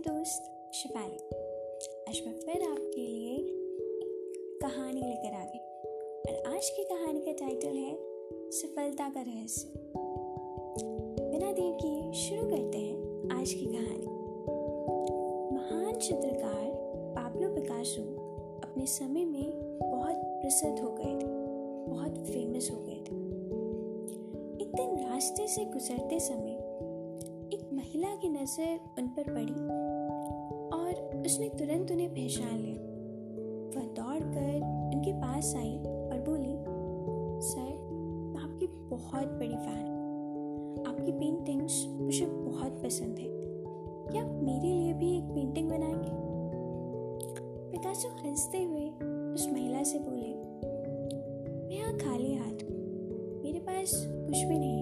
आपकी दोस्त शिफाली आज मैं फिर आपके लिए एक कहानी लेकर आ गई। और आज की कहानी का टाइटल है सफलता का रहस्य। बिना देर किए शुरू करते हैं आज की कहानी। महान चित्रकार पाब्लो पिकासो अपने समय में बहुत प्रसिद्ध हो गए थे, बहुत फ़ेमस हो गए थे। एक दिन रास्ते से गुजरते समय की नज़र उन पर पड़ी और उसने तुरंत उन्हें पहचान लिया। वह दौड़कर उनके पास आई और बोली, सर, मैं आपकी बहुत बड़ी फ़ैन आपकी पेंटिंग्स मुझे बहुत पसंद है। क्या आप मेरे लिए भी एक पेंटिंग बनाएँगे? पिकासो हँसते हुए उस महिला से बोले, मैं यहाँ खाली हाथ मेरे पास कुछ भी नहीं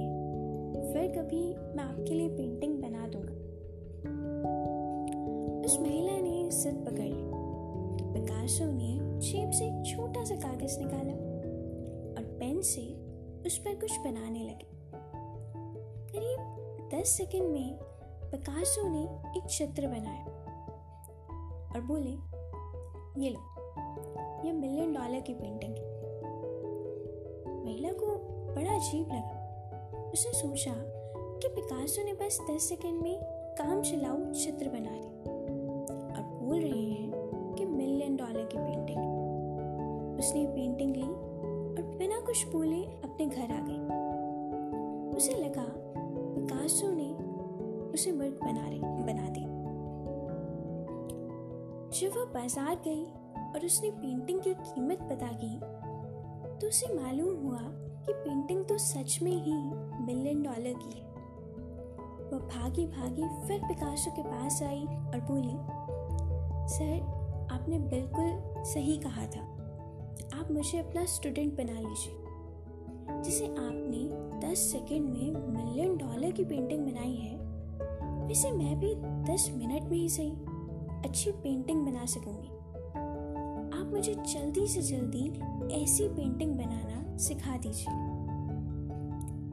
फिर कभी मैं आपके लिए पेंटिंग बना दूँगा। उस महिला ने जिद पकड़ ली। पिकासो ने जेब से छोटा सा कागज़ निकाला और पेन से उस पर कुछ बनाने लगे। करीब दस सेकंड में पिकासो ने एक चित्र बनाया और बोले, ये लो, ये मिलियन डॉलर की पेंटिंग है। महिला को बड़ा अजीब लगा। उसने सोचा कि पिकासो ने बस दस सेकंड में काम चलाऊ चित्र बना दिया और बोल रहे हैं कि मिलियन डॉलर की पेंटिंग उसने पेंटिंग ली और बिना कुछ बोले अपने घर आ गई। उसे लगा पिकासो ने उसे मूर्ख बना रही, बना दी जब वह बाज़ार गई और उसने पेंटिंग की कीमत पता की तो उसे मालूम हुआ कि पेंटिंग तो सच में ही मिलियन डॉलर की है। वह भागी भागी फिर पिकासो के पास आई और बोली, सर, आपने बिल्कुल सही कहा था। आप मुझे अपना स्टूडेंट बना लीजिए, जिसे आपने 10 सेकंड में मिलियन डॉलर की पेंटिंग बनाई है। वैसे मैं भी 10 मिनट में ही सही, अच्छी पेंटिंग बना सकूँगी। आप मुझे जल्दी से जल्दी ऐसी पेंटिंग बनाना सिखा दीजिए।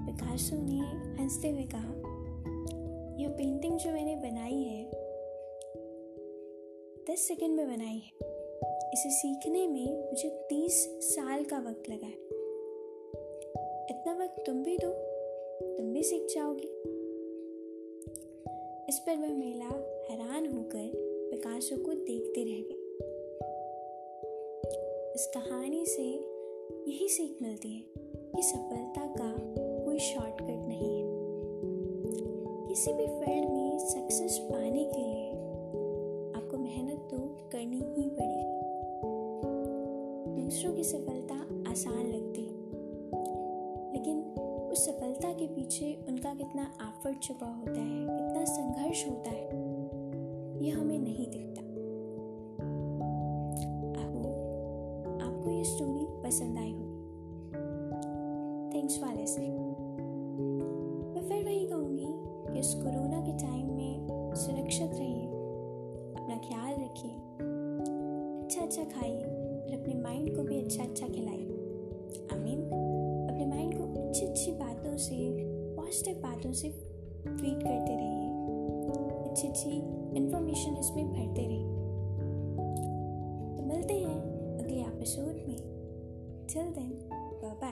पिकासो ने हँसते हुए कहा यह पेंटिंग जो मैंने बनाई है, दस सेकंड में बनाई है। इसे सीखने में मुझे तीस साल का वक्त लगा है। इतना वक्त तुम भी दो, तुम भी सीख जाओगी। इस पर वह महिला हैरान होकर पिकासो को देखते रह गई। इस कहानी से यही सीख मिलती है कि सफलता का कोई शॉर्टकट नहीं है। किसी भी फ़ील्ड में सक्सेस पाने के लिए आपको मेहनत तो करनी ही पड़ेगी। दूसरों की सफलता आसान लगती लेकिन उस सफलता के पीछे उनका कितना एफर्ट छुपा होता है, कितना संघर्ष होता है, यह हमें नहीं दिखता। आपको ये स्टोरी पसंद आई होगी। थैंक्स फॉर लिसनिंग इस कोरोना के टाइम में सुरक्षित रहिए, अपना ख्याल रखिए अच्छा अच्छा खाइए और अपने माइंड को भी अच्छा अच्छा खिलाइए। आई मीन अपने माइंड को अच्छी अच्छी बातों से पॉजिटिव बातों से फ़ीड करते रहिए। अच्छी अच्छी इन्फॉर्मेशन इसमें भरते रहिए। तो मिलते हैं अगले एपिसोड में। Till then bye